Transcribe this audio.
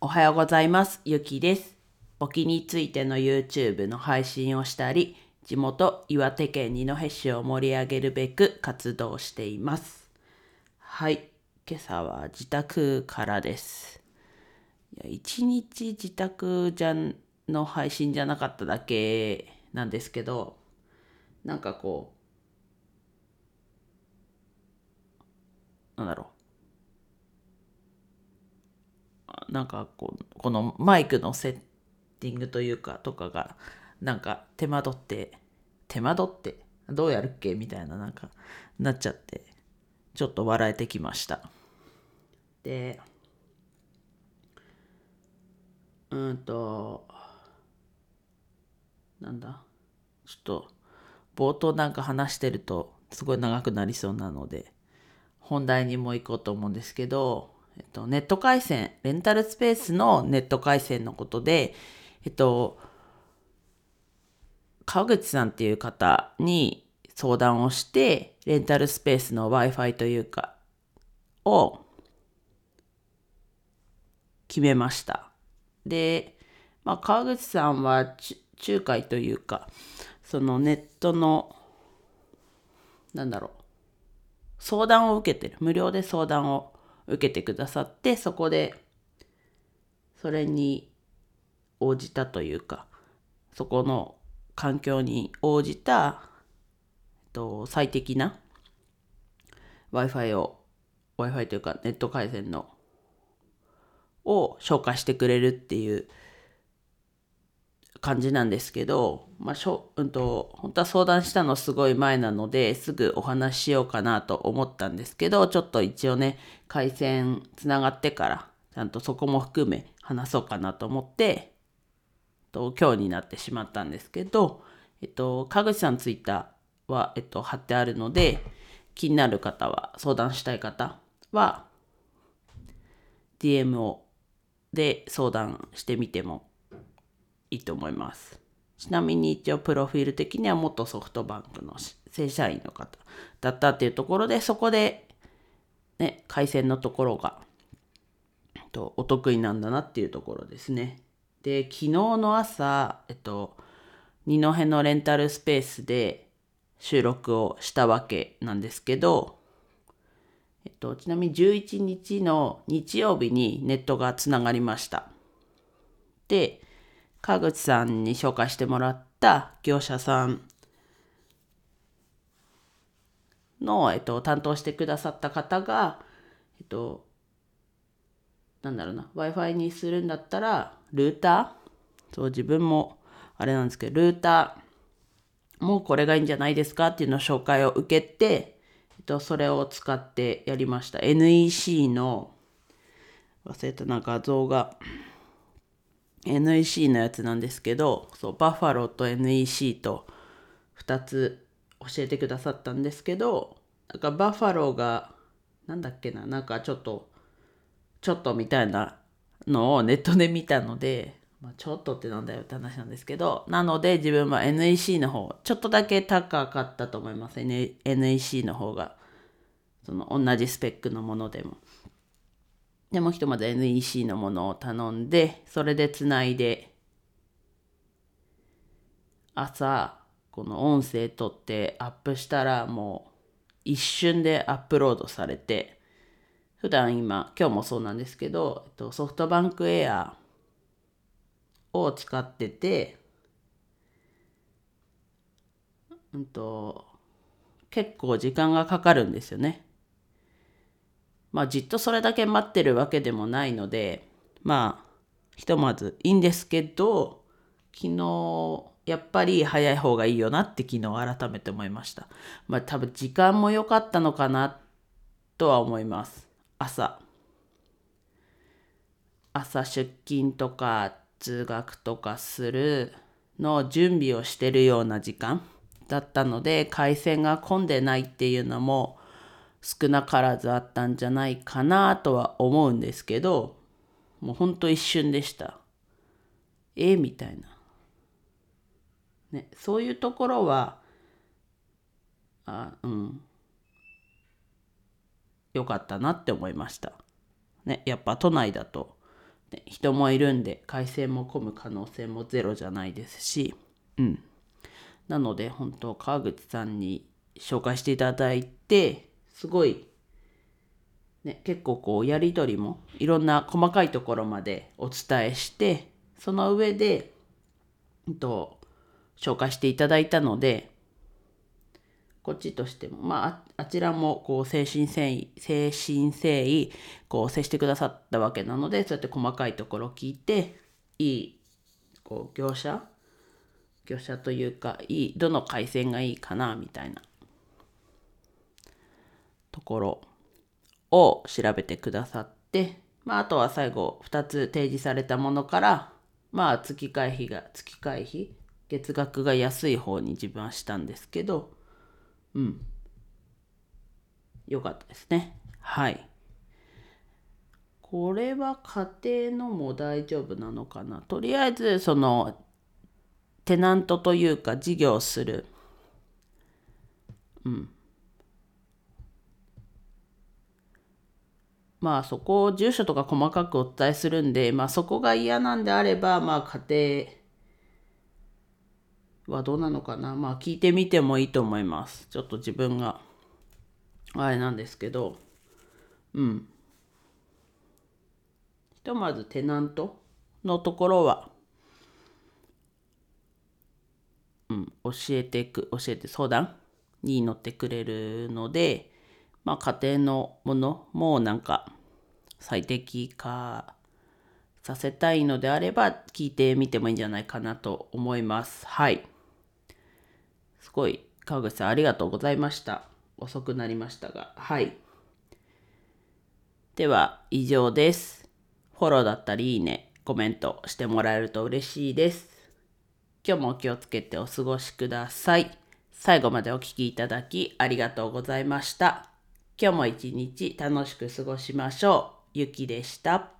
おはようございます。ゆきです。簿記についての YouTube の配信をしたり、地元岩手県二戸市を盛り上げるべく活動しています。はい、今朝は自宅からです。いや一日自宅じゃんの配信じゃなかっただけなんですけど、なんかこう、なんだろう。なんかこうこのマイクのセッティングというかとかがなんか手間取って手間取ってどうやるっけみたいななんかなっちゃってちょっと笑えてきました。でうんとなんだ？ちょっと冒頭なんか話してるとすごい長くなりそうなので本題にも行こうと思うんですけどえっと、ネット回線、レンタルスペースのネット回線のことで、えっと、川口さんっていう方に相談をして、レンタルスペースの Wi-Fi というか、を決めました。で、まあ、川口さんは仲介というか、そのネットの、なんだろう、相談を受けてる。無料で相談を受けてくださってそこでそれに応じたというかそこの環境に応じた、えっと、最適な w i f i を w i f i というかネット回線のを紹介してくれるっていう感じなんですけど、まあしょうんと、本当は相談したのすごい前なのですぐお話ししようかなと思ったんですけどちょっと一応ね回線つながってからちゃんとそこも含め話そうかなと思ってと今日になってしまったんですけど、えっと、川口さんツイッターは、えっと、貼ってあるので気になる方は相談したい方は DM をで相談してみてもいいと思います。ちなみに一応プロフィール的には元ソフトバンクの正社員の方だったっていうところでそこでね回線のところがとお得意なんだなっていうところですね。で昨日の朝えっと二戸のレンタルスペースで収録をしたわけなんですけど、えっと、ちなみに11日の日曜日にネットがつながりました。で川口さんに紹介してもらった業者さんの、えっと、担当してくださった方が、えっと、なんだろうな、Wi-Fi にするんだったら、ルーター？そう、自分も、あれなんですけど、ルーター、もうこれがいいんじゃないですかっていうのを紹介を受けて、えっと、それを使ってやりました。NEC の、忘れたな、画像が、NEC のやつなんですけどそうバッファローと NEC と2つ教えてくださったんですけどなんかバッファローがなんだっけななんかちょっとちょっとみたいなのをネットで見たので、まあ、ちょっとってなんだよって話なんですけどなので自分は NEC の方ちょっとだけ高かったと思います NEC の方がその同じスペックのものでも。でもひとまず NEC のものを頼んで、それでつないで、朝、この音声取ってアップしたらもう一瞬でアップロードされて、普段今、今日もそうなんですけど、えっと、ソフトバンクエアを使ってて、うんと、結構時間がかかるんですよね。まあじっとそれだけ待ってるわけでもないのでまあひとまずいいんですけど昨日やっぱり早い方がいいよなって昨日改めて思いました。まあ多分時間も良かったのかなとは思います。朝。朝出勤とか通学とかするの準備をしてるような時間だったので回線が混んでないっていうのも少なからずあったんじゃないかなとは思うんですけどもうほんと一瞬でした。えみたいな、ね、そういうところはあうん。良かったなって思いました。ねやっぱ都内だとね、人もいるんで回線も混む可能性もゼロじゃないですし、うん。なので本当川口さんに紹介していただいてすごい、ね、結構こうやり取りもいろんな細かいところまでお伝えしてその上で、うんと、紹介していただいたのでこっちとしても、まあ、あちらもこう精神誠意、精神誠意、こう接してくださったわけなので、そうやって細かいところを聞いて、いい、こう、業者業者というか、いい、どの回線がいいかな、みたいなころを調べてくださって、まあ、あとは最後、2つ提示されたものから、まあ、月会費が、月会費、月額が安い方に自分はしたんですけど、うん。よかったですね。はい。これは家庭のも大丈夫なのかな？とりあえず、その、テナントというか事業する。うん。まあそこを住所とか細かくお伝えするんで、まあそこが嫌なんであれば、まあ家庭はどうなのかな。まあ聞いてみてもいいと思います。ちょっと自分があれなんですけど。うん。ひとまずテナントのところはうん教えてく教えて相談に乗ってくれるのでまあ家庭のものもなんか最適化させたいのであれば聞いてみてもいいんじゃないかなと思います。はい。すごい、川口さんありがとうございました。遅くなりましたが。はい。では、以上です。フォローだったり、いいね、コメントしてもらえると嬉しいです。今日もお気をつけてお過ごしください。最後までお聴きいただきありがとうございました。今日も一日楽しく過ごしましょう。ゆきでした。